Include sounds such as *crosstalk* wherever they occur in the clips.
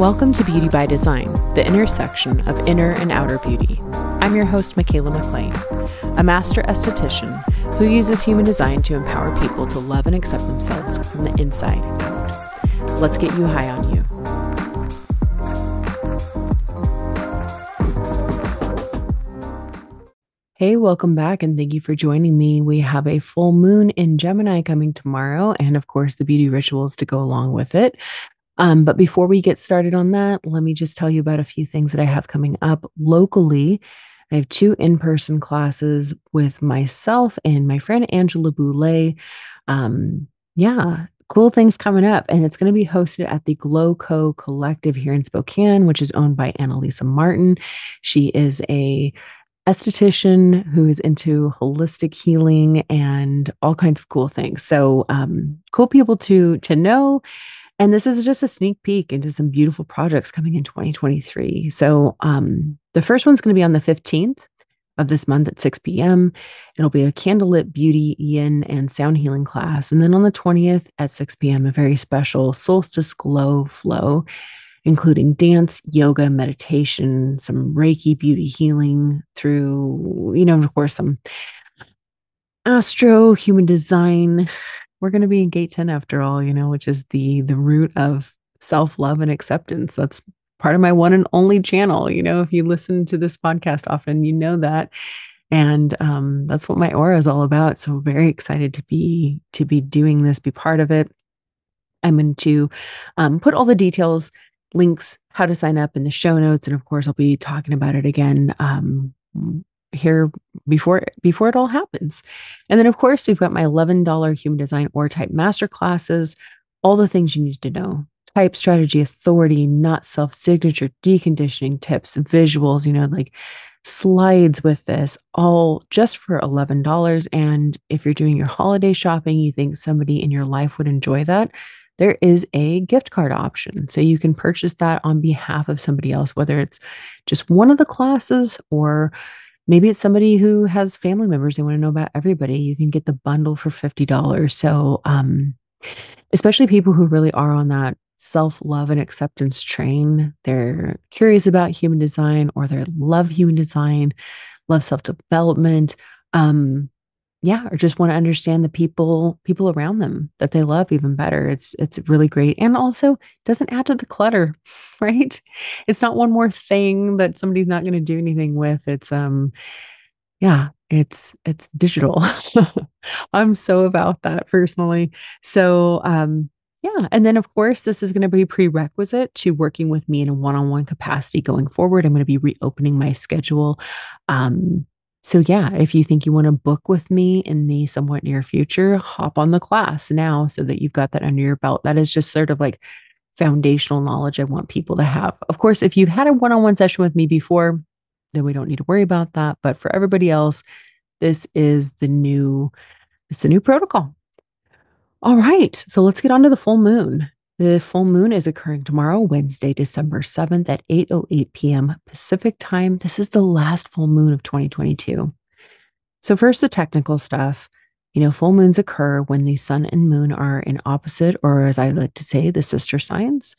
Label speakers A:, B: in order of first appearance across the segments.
A: Welcome to Beauty by Design, the intersection of inner and outer beauty. I'm your host, Mikaela McLean, a master esthetician who uses human design to empower people to love and accept themselves from the inside out. Let's get you high on you. Hey, welcome back, and thank you for joining me. We have a full moon in Gemini coming tomorrow, and of course, the beauty rituals to go along with it. Um, but before we get started on that, let me just tell you about a few things that I have coming up locally. I have two in person classes with myself and my friend Angela Boulet. Um, yeah, cool things coming up. And it's going to be hosted at the Glow Co Collective here in Spokane, which is owned by Analisa Martin. She is a esthetician who is into holistic healing and all kinds of cool things. So um, cool people to to know and this is just a sneak peek into some beautiful projects coming in 2023. So um, the first one's going to be on the 15th of this month at 6 p.m. It'll be a candlelit beauty, yin, and sound healing class. And then on the 20th at 6 p.m., a very special solstice glow flow, including dance, yoga, meditation, some Reiki beauty healing through, you know, of course, some astro, human design, we're going to be in gate 10 after all, you know, which is the the root of self-love and acceptance. That's part of my one and only channel. You know, if you listen to this podcast often, you know that. And um, that's what my aura is all about. So very excited to be to be doing this, be part of it. I'm going to um, put all the details, links, how to sign up in the show notes, and of course, I'll be talking about it again um, here before before it all happens. And then of course, we've got my $11 human design aura type master classes, all the things you need to know. Type strategy, authority, not self signature, deconditioning tips, visuals, you know, like slides with this, all just for $11. And if you're doing your holiday shopping, you think somebody in your life would enjoy that, there is a gift card option. So you can purchase that on behalf of somebody else, whether it's just one of the classes or maybe it's somebody who has family members they want to know about everybody you can get the bundle for $50 so um, especially people who really are on that self-love and acceptance train they're curious about human design or they love human design love self-development um, yeah or just want to understand the people people around them that they love even better. It's it's really great. And also doesn't add to the clutter *laughs* right? It's not one more thing that somebody's not going to do anything with. It's um yeah it's it's digital. *laughs* I'm so about that personally. So um yeah and then of course this is going to be prerequisite to working with me in a one-on-one capacity going forward. I'm going to be reopening my schedule um so, yeah, if you think you want to book with me in the somewhat near future, hop on the class now so that you've got that under your belt. That is just sort of like foundational knowledge I want people to have. Of course, if you've had a one on one session with me before, then we don't need to worry about that. But for everybody else, this is the new, it's the new protocol. All right. So let's get on to the full moon. The full moon is occurring tomorrow, Wednesday, December 7th at 8:08 p.m. Pacific time. This is the last full moon of 2022. So first the technical stuff. You know, full moons occur when the sun and moon are in opposite or as I like to say, the sister signs.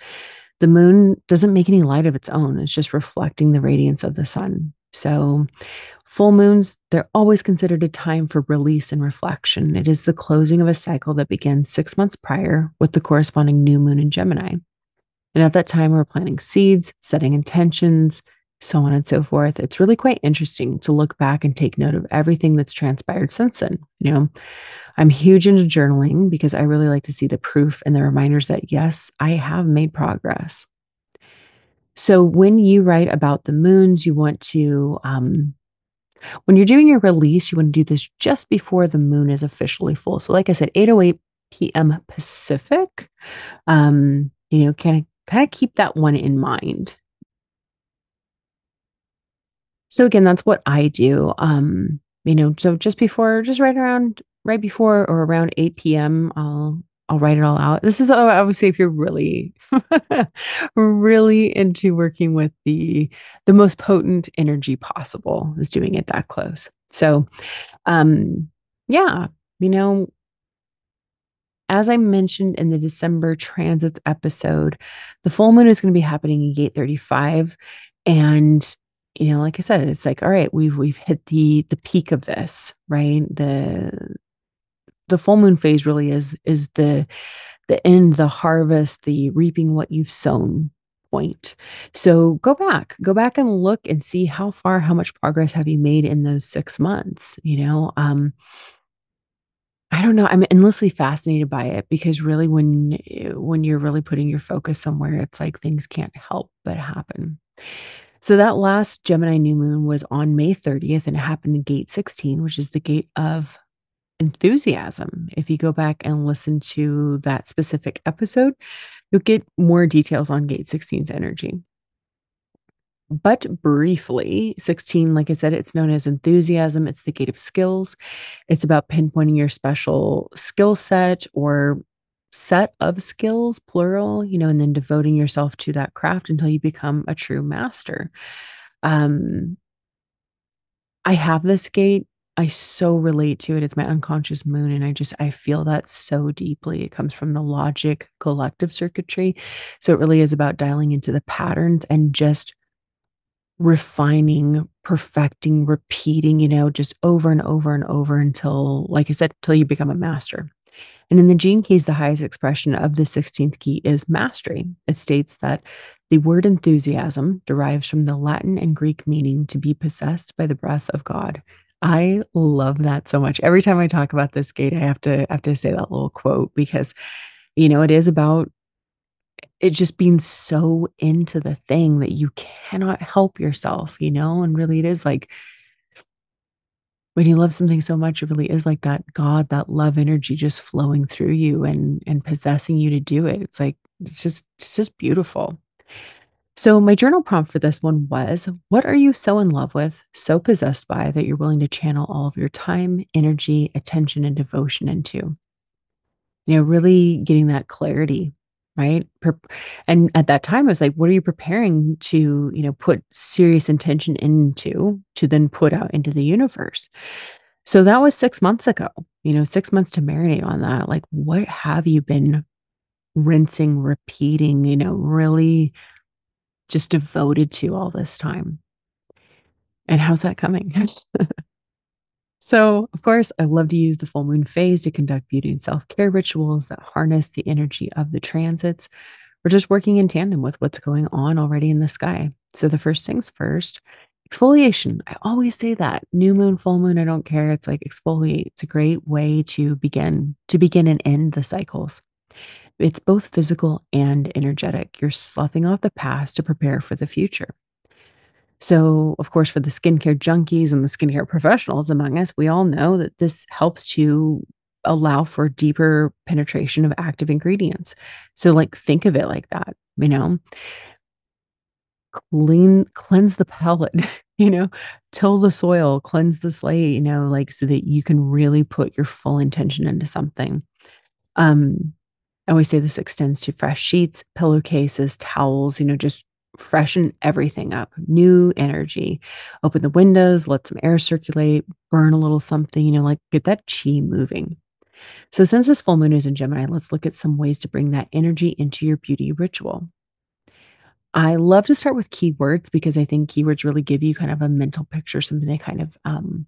A: The moon doesn't make any light of its own. It's just reflecting the radiance of the sun. So Full moons, they're always considered a time for release and reflection. It is the closing of a cycle that begins six months prior with the corresponding new moon in Gemini. And at that time, we're planting seeds, setting intentions, so on and so forth. It's really quite interesting to look back and take note of everything that's transpired since then. You know, I'm huge into journaling because I really like to see the proof and the reminders that, yes, I have made progress. So when you write about the moons, you want to um, when you're doing your release, you want to do this just before the moon is officially full. So, like I said, 8:08 p.m. Pacific. Um, you know, kind of kind of keep that one in mind. So again, that's what I do. Um, you know, so just before, just right around, right before or around 8 p.m., I'll I'll write it all out. This is I would say if you're really *laughs* really into working with the the most potent energy possible is doing it that close. So um yeah, you know as I mentioned in the December transits episode, the full moon is going to be happening in gate 35 and you know, like I said, it's like all right, we've we've hit the the peak of this, right? The the full moon phase really is is the the end, the harvest, the reaping what you've sown point. So go back, go back and look and see how far, how much progress have you made in those six months? You know, um, I don't know. I'm endlessly fascinated by it because really when when you're really putting your focus somewhere, it's like things can't help but happen. So that last Gemini new moon was on May 30th and it happened in gate 16, which is the gate of enthusiasm. If you go back and listen to that specific episode, you'll get more details on gate 16's energy. But briefly, 16, like I said, it's known as enthusiasm. It's the gate of skills. It's about pinpointing your special skill set or set of skills, plural, you know, and then devoting yourself to that craft until you become a true master. Um, I have this gate. I so relate to it. It's my unconscious moon. And I just, I feel that so deeply. It comes from the logic collective circuitry. So it really is about dialing into the patterns and just refining, perfecting, repeating, you know, just over and over and over until, like I said, until you become a master. And in the gene keys, the highest expression of the 16th key is mastery. It states that the word enthusiasm derives from the Latin and Greek meaning to be possessed by the breath of God. I love that so much. Every time I talk about this gate, I have to have to say that little quote because you know, it is about it just being so into the thing that you cannot help yourself, you know? And really it is like when you love something so much, it really is like that God, that love energy just flowing through you and and possessing you to do it. It's like it's just it's just beautiful. So my journal prompt for this one was what are you so in love with, so possessed by that you're willing to channel all of your time, energy, attention and devotion into? You know, really getting that clarity right? And at that time, I was like, what are you preparing to, you know, put serious intention into to then put out into the universe? So that was six months ago, you know, six months to marinate on that. Like, what have you been rinsing, repeating, you know, really just devoted to all this time? And how's that coming? *laughs* So, of course, I love to use the full moon phase to conduct beauty and self care rituals that harness the energy of the transits. We're just working in tandem with what's going on already in the sky. So, the first things first, exfoliation. I always say that new moon, full moon, I don't care. It's like exfoliate. It's a great way to begin, to begin and end the cycles. It's both physical and energetic. You're sloughing off the past to prepare for the future. So, of course, for the skincare junkies and the skincare professionals among us, we all know that this helps to allow for deeper penetration of active ingredients. So, like, think of it like that, you know, clean, cleanse the palate, *laughs* you know, till the soil, cleanse the slate, you know, like so that you can really put your full intention into something. Um, I always say this extends to fresh sheets, pillowcases, towels, you know, just freshen everything up, new energy. Open the windows, let some air circulate, burn a little something, you know, like get that chi moving. So, since this full moon is in Gemini, let's look at some ways to bring that energy into your beauty ritual. I love to start with keywords because I think keywords really give you kind of a mental picture, something to kind of, um,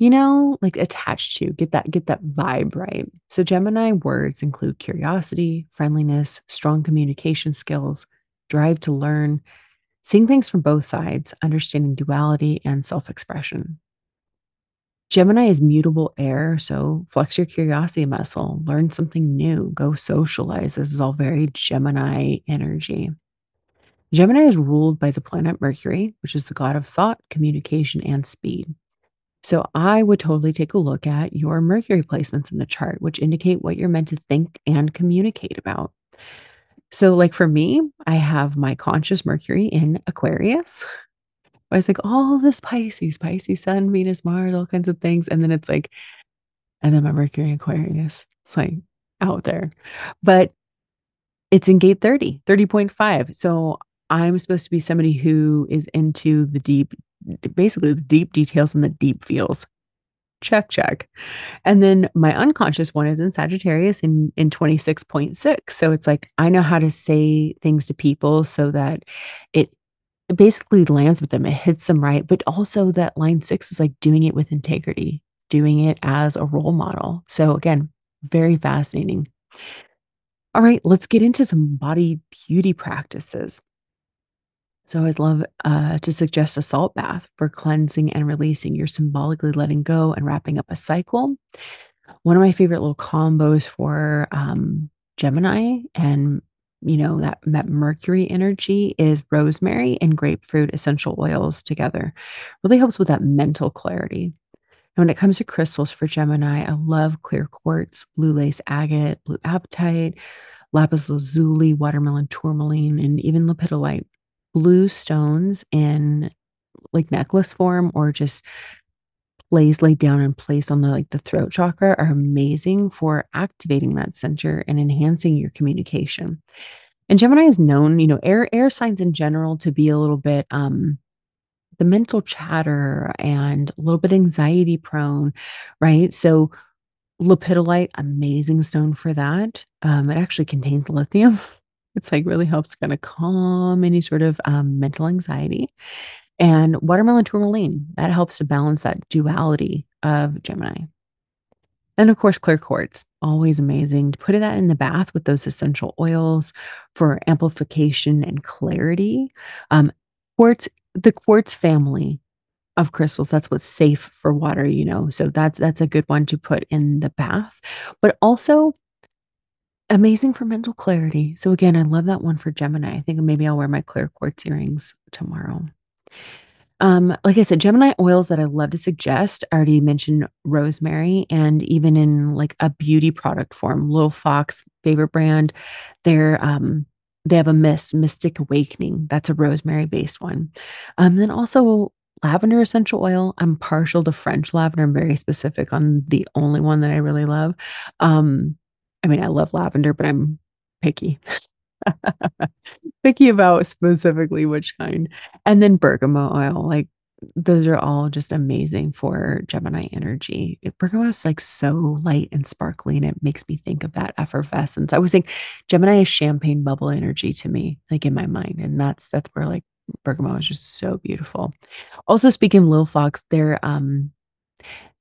A: you know, like attached to, get that get that vibe right. So Gemini words include curiosity, friendliness, strong communication skills, drive to learn, seeing things from both sides, understanding duality and self expression. Gemini is mutable air, so flex your curiosity muscle, learn something new, go socialize. This is all very Gemini energy. Gemini is ruled by the planet Mercury, which is the god of thought, communication, and speed. So I would totally take a look at your Mercury placements in the chart, which indicate what you're meant to think and communicate about. So, like for me, I have my conscious Mercury in Aquarius. I was like, all this Pisces, Pisces, Sun, Venus, Mars, all kinds of things. And then it's like, and then my Mercury in Aquarius. It's like out there. But it's in gate 30, 30.5. So I'm supposed to be somebody who is into the deep, basically the deep details and the deep feels. check, check. And then my unconscious one is in Sagittarius in, in 26.6. So it's like I know how to say things to people so that it basically lands with them. It hits them right. But also that line six is like doing it with integrity, doing it as a role model. So again, very fascinating. All right, let's get into some body beauty practices. So I always love uh, to suggest a salt bath for cleansing and releasing. You're symbolically letting go and wrapping up a cycle. One of my favorite little combos for um, Gemini and you know that that Mercury energy is rosemary and grapefruit essential oils together. Really helps with that mental clarity. And when it comes to crystals for Gemini, I love clear quartz, blue lace agate, blue apatite, lapis lazuli, watermelon tourmaline, and even lepidolite blue stones in like necklace form or just plays laid down and placed on the like the throat chakra are amazing for activating that center and enhancing your communication. And Gemini is known, you know, air air signs in general to be a little bit um the mental chatter and a little bit anxiety prone, right? So lepidolite, amazing stone for that. Um, it actually contains lithium, *laughs* It's like really helps kind of calm any sort of um, mental anxiety. And watermelon tourmaline, that helps to balance that duality of Gemini. And of course, clear quartz, always amazing. To put that in the bath with those essential oils for amplification and clarity. Um, quartz, the quartz family of crystals, that's what's safe for water, you know. So that's that's a good one to put in the bath. But also Amazing for mental clarity. So again, I love that one for Gemini. I think maybe I'll wear my clear quartz earrings tomorrow. Um, like I said, Gemini oils that I love to suggest. I already mentioned rosemary, and even in like a beauty product form, Little Fox favorite brand. They're um, they have a mist, Mystic Awakening. That's a rosemary based one. Um, then also lavender essential oil. I'm partial to French lavender. I'm very specific on the only one that I really love. Um, I mean, I love lavender, but I'm picky. *laughs* picky about specifically which kind. And then bergamot oil, like those are all just amazing for Gemini energy. Bergamot is like so light and sparkly, and it makes me think of that effervescence. I was saying Gemini is champagne bubble energy to me, like in my mind, and that's that's where like bergamot is just so beautiful. Also, speaking of Lil Fox, they're um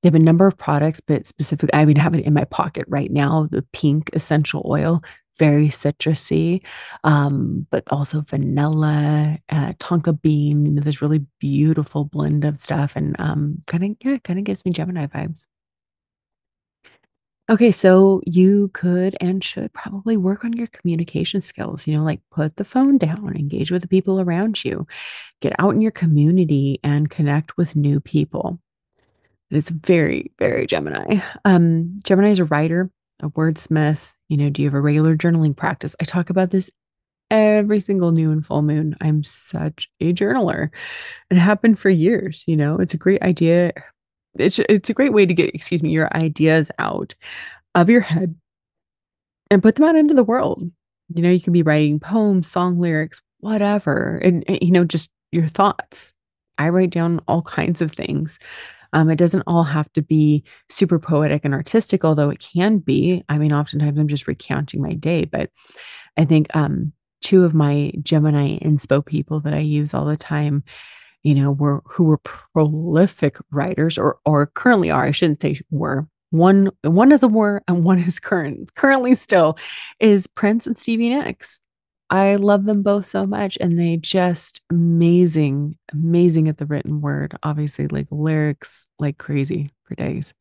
A: they have a number of products, but specifically, I mean, have it in my pocket right now. The pink essential oil, very citrusy, um, but also vanilla, uh, tonka bean. You know, there's really beautiful blend of stuff, and um, kind of yeah, kind of gives me Gemini vibes. Okay, so you could and should probably work on your communication skills. You know, like put the phone down, engage with the people around you, get out in your community, and connect with new people. It's very, very Gemini. Um, Gemini is a writer, a wordsmith. You know, do you have a regular journaling practice? I talk about this every single new and full moon. I'm such a journaler. It happened for years, you know. It's a great idea. It's it's a great way to get, excuse me, your ideas out of your head and put them out into the world. You know, you can be writing poems, song lyrics, whatever, and, and you know, just your thoughts. I write down all kinds of things um, it doesn't all have to be super poetic and artistic, although it can be. I mean, oftentimes I'm just recounting my day, but I think um, two of my Gemini inspo people that I use all the time, you know, were who were prolific writers or or currently are. I shouldn't say were. One one is a war and one is current currently still is Prince and Stevie Nicks. I love them both so much and they just amazing, amazing at the written word. Obviously, like lyrics like crazy for days.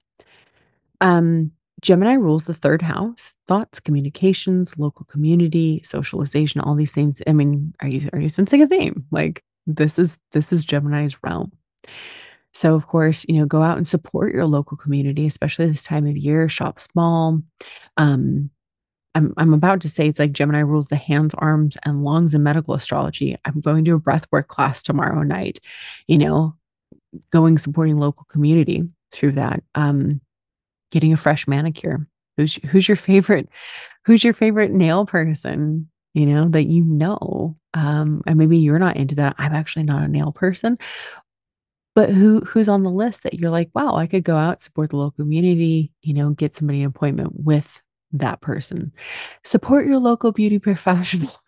A: Um, Gemini rules the third house, thoughts, communications, local community, socialization, all these things. I mean, are you are you sensing a theme? Like this is this is Gemini's realm. So of course, you know, go out and support your local community, especially this time of year. Shop small. Um, I'm I'm about to say it's like Gemini rules the hands, arms, and lungs in medical astrology. I'm going to a breathwork class tomorrow night, you know, going supporting local community through that. Um, getting a fresh manicure. Who's who's your favorite? Who's your favorite nail person? You know that you know, um, and maybe you're not into that. I'm actually not a nail person, But who who's on the list that you're like, "Wow, I could go out, support the local community, you know, get somebody an appointment with that person." Support your local beauty *laughs* professionals.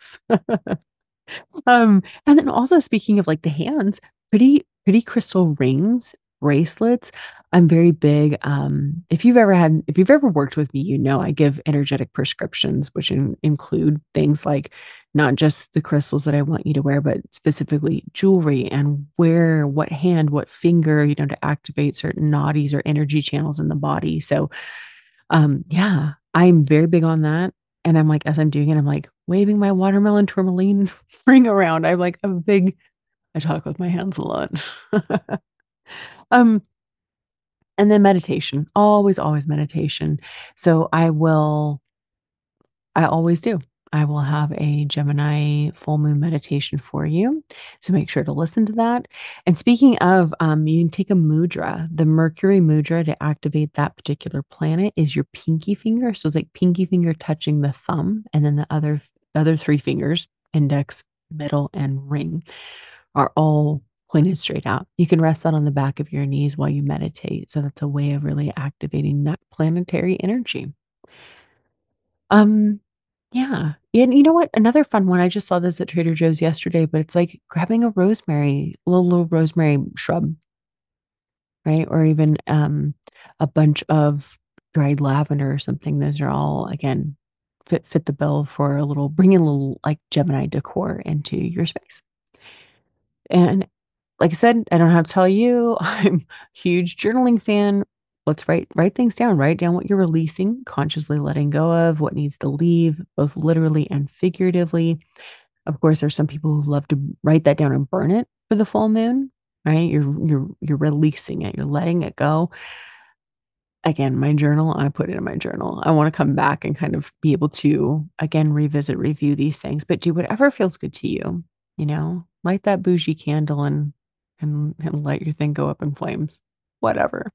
A: Um, and then also speaking of, like, the hands, pretty pretty crystal rings, bracelets. I'm very big, um if you've ever had if you've ever worked with me, you know I give energetic prescriptions, which in include things like not just the crystals that I want you to wear, but specifically jewelry and where, what hand, what finger, you know, to activate certain nadis or energy channels in the body. So, um, yeah, I'm very big on that. And I'm like, as I'm doing it, I'm like waving my watermelon tourmaline *laughs* ring around. I'm like a big I talk with my hands a lot. *laughs* Um and then meditation, always, always meditation. So I will I always do. I will have a Gemini full moon meditation for you. So make sure to listen to that. And speaking of, um, you can take a mudra. The Mercury mudra to activate that particular planet is your pinky finger. So it's like pinky finger touching the thumb, and then the other other three fingers, index, middle, and ring, are all pointed straight out. You can rest that on the back of your knees while you meditate. So that's a way of really activating that planetary energy. Um, yeah. And you know what? Another fun one, I just saw this at Trader Joe's yesterday, but it's like grabbing a rosemary, little, little rosemary shrub, right? Or even um, a bunch of dried lavender or something. Those are all, again, fit fit the bill for a little bringing a little like Gemini decor into your space. And like I said, I don't have to tell you, *laughs* I'm a huge journaling fan. Let's write write things down. Write down what you're releasing, consciously letting go of, what needs to leave, both literally and figuratively. Of course, there's some people who love to write that down and burn it for the full moon, right? You're you're you're releasing it, you're letting it go. Again, my journal, I put it in my journal. I wanna come back and kind of be able to, again, revisit, review these things, but do whatever feels good to you, you know? Light that bougie candle and and and let your thing go up in flames, whatever.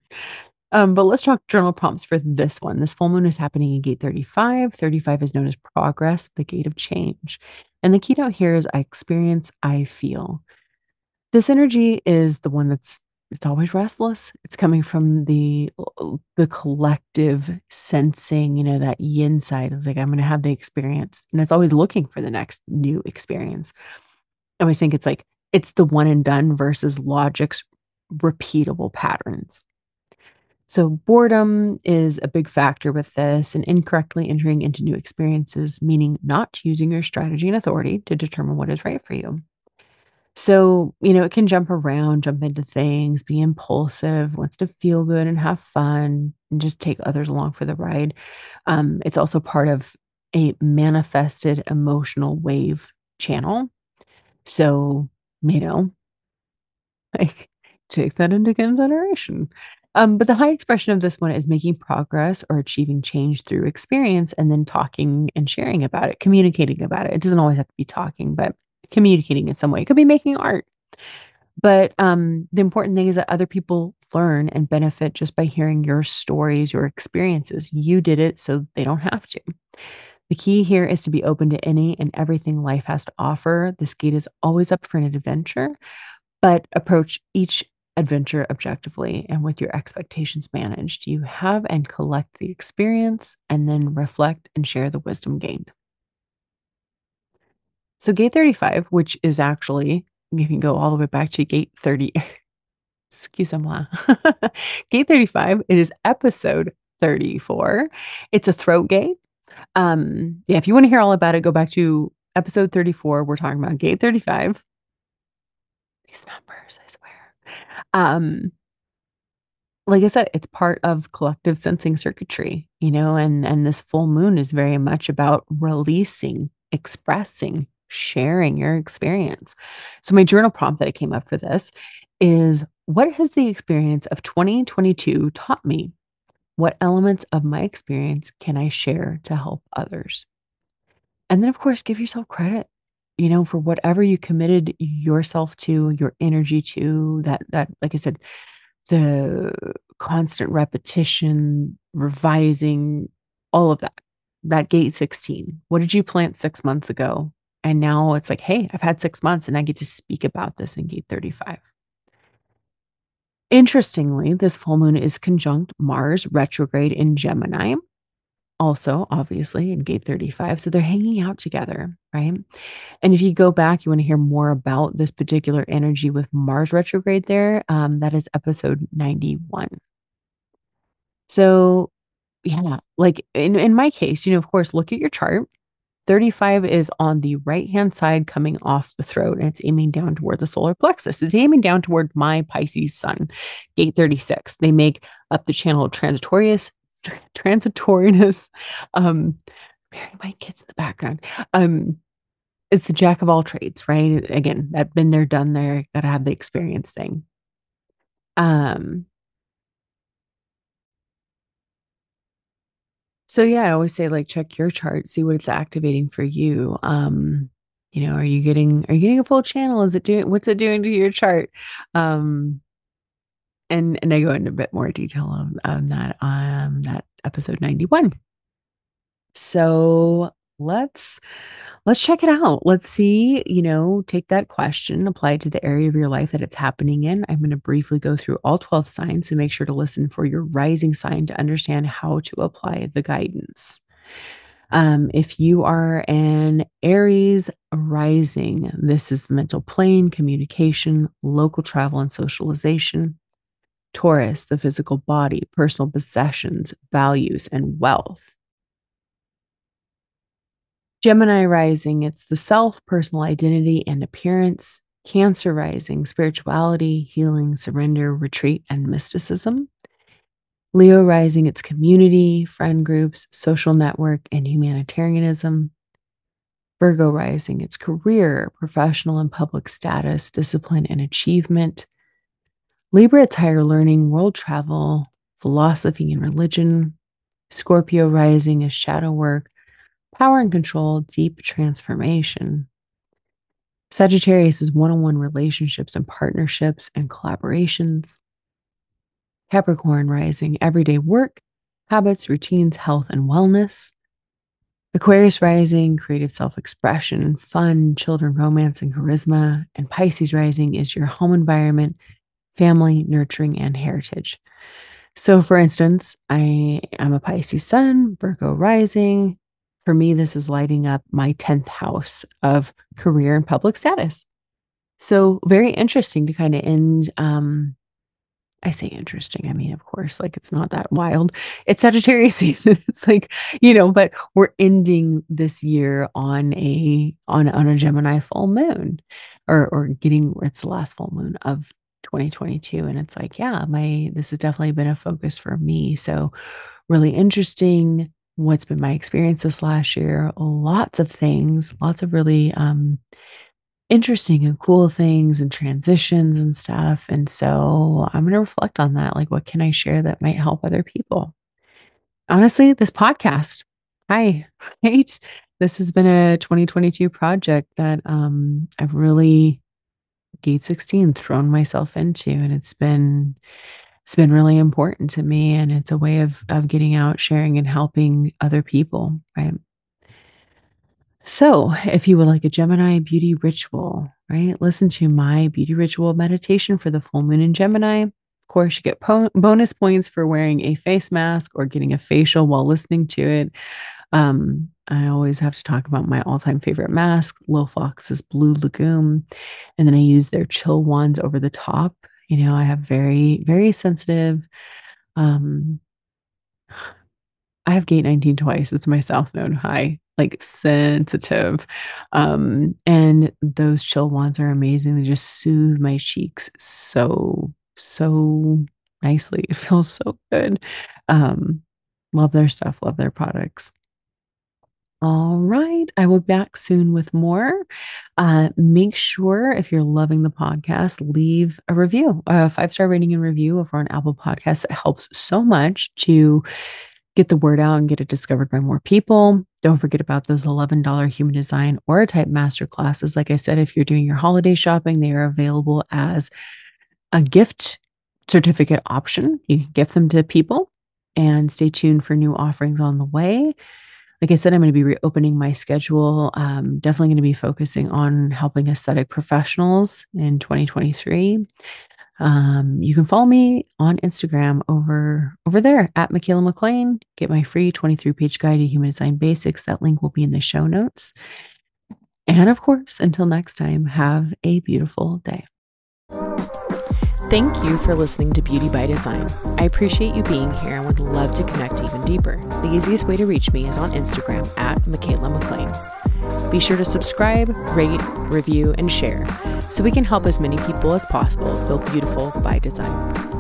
A: Um, but let's talk journal prompts for this one. This full moon is happening in gate 35. 35 is known as progress, the gate of change. And the keynote here is I experience, I feel. This energy is the one that's it's always restless. It's coming from the the collective sensing, you know, that yin side. It's like I'm going to have the experience, and it's always looking for the next new experience. I always think it's like it's the one and done versus logic's repeatable patterns. So, boredom is a big factor with this, and incorrectly entering into new experiences, meaning not using your strategy and authority to determine what is right for you. So, you know, it can jump around, jump into things, be impulsive, wants to feel good and have fun, and just take others along for the ride. Um, it's also part of a manifested emotional wave channel. So, you know, *laughs* like take that into consideration. Um, but the high expression of this one is making progress or achieving change through experience and then talking and sharing about it, communicating about it. It doesn't always have to be talking, but communicating in some way. It could be making art. But um, the important thing is that other people learn and benefit just by hearing your stories, your experiences. You did it, so they don't have to. The key here is to be open to any and everything life has to offer. This gate is always up for an adventure, but approach each adventure objectively and with your expectations managed. You have and collect the experience and then reflect and share the wisdom gained. So, gate 35, which is actually, you can go all the way back to gate 30. *laughs* Excuse-moi. *laughs* gate 35, it is episode 34. It's a throat gate. Um, yeah, if you want to hear all about it, go back to episode 34. We're talking about gate 35. These numbers, I swear. Um, like I said, it's part of collective sensing circuitry, you know, and and this full moon is very much about releasing, expressing, sharing your experience. So my journal prompt that I came up for this is what has the experience of 2022 taught me? What elements of my experience can I share to help others? And then of course, give yourself credit you know, for whatever you committed yourself to, your energy to, that that like I said, the constant repetition, revising, all of that. That gate 16. What did you plant 6 months ago? And now it's like, "Hey, I've had 6 months and I get to speak about this in gate 35." Interestingly, this full moon is conjunct Mars retrograde in Gemini, also obviously in gate 35. So they're hanging out together, right? And if you go back, you want to hear more about this particular energy with Mars retrograde there. Um, that is episode 91. So, yeah, like in, in my case, you know, of course, look at your chart 35 is on the right hand side coming off the throat and it's aiming down toward the solar plexus. It's aiming down toward my Pisces sun, gate 36. They make up the channel transitorius, transitoriness. Um, my kids in the background. Um, it's the jack of all trades, right? Again, that been there, done there, gotta have the experience thing. Um, So yeah, I always say like check your chart, see what it's activating for you. Um, you know, are you getting are you getting a full channel? Is it doing what's it doing to your chart? Um and and I go into a bit more detail on, on that um that episode 91. So let's let's check it out. Let's see, you know, take that question, apply it to the area of your life that it's happening in. I'm going to briefly go through all 12 signs, so make sure to listen for your rising sign to understand how to apply the guidance. Um, if you are an Aries rising, this is the mental plane, communication, local travel, and socialization. Taurus, the physical body, personal possessions, values, and wealth. Gemini rising, it's the self, personal identity, and appearance. Cancer rising, spirituality, healing, surrender, retreat, and mysticism. Leo rising, it's community, friend groups, social network, and humanitarianism. Virgo rising, it's career, professional and public status, discipline, and achievement. Libra, higher learning, world travel, philosophy and religion. Scorpio rising is shadow work, power and control, deep transformation. Sagittarius is one on one relationships and partnerships and collaborations. Capricorn rising, everyday work, habits, routines, health, and wellness. Aquarius rising, creative self expression, fun, children, romance, and charisma. And Pisces rising is your home environment, family, nurturing, and heritage. So, for instance, I am a Pisces sun, Virgo rising, for me, this is lighting up my 10th house of career and public status. So, very interesting to kind of end. Um, I say interesting. I mean, of course, like it's not that wild. It's Sagittarius *laughs* season. It's like, you know, but we're ending this year on a on on a Gemini full moon or or getting it's the last full moon of 2022 and it's like, yeah, my this has definitely been a focus for me. So really interesting what's been my experience this last year lots of things lots of really um interesting and cool things and transitions and stuff and so i'm going to reflect on that like what can i share that might help other people honestly this podcast hi *laughs* right this has been a 2022 project that um i've really gate 16 thrown myself into and it's been it's been really important to me and it's a way of of getting out sharing and helping other people right? So if you would like a gemini beauty ritual right? Listen to my beauty ritual meditation for the full moon in gemini. Of course you get po- bonus points for wearing a face mask or getting a facial while listening to it. Um, I always have to talk about my all-time favorite mask, Lil Fox's Blue Lagoon, and then I use their chill wands over the top you know, I have very, very sensitive, um, I have gate 19 twice. It's my South Node high, like sensitive. Um, and those chill wands are amazing. They just soothe my cheeks so, so nicely. *laughs* It feels so good. Um, love their stuff, love their products. All right. I will be back soon with more. Uh, make sure if you're loving the podcast, leave a review, a five star rating and review over on Apple Podcasts. It helps so much to get the word out and get it discovered by more people. Don't forget about those $11 human design aura type master classes. Like I said, if you're doing your holiday shopping, they are available as a gift certificate option. You can gift them to people and stay tuned for new offerings on the way like I said, I'm going to be reopening my schedule. Um, definitely going to be focusing on helping aesthetic professionals in 2023. Um, you can follow me on Instagram over over there at Mikaela McLean. Get my free 23 page guide to human design basics. That link will be in the show notes. And of course, until next time, have a beautiful day. Thank you for listening to Beauty by Design. I appreciate you being here and would love to connect even deeper. The easiest way to reach me is on Instagram at Mikaela McLean. Be sure to subscribe, rate, review, and share so we can help as many people as possible feel beautiful by design.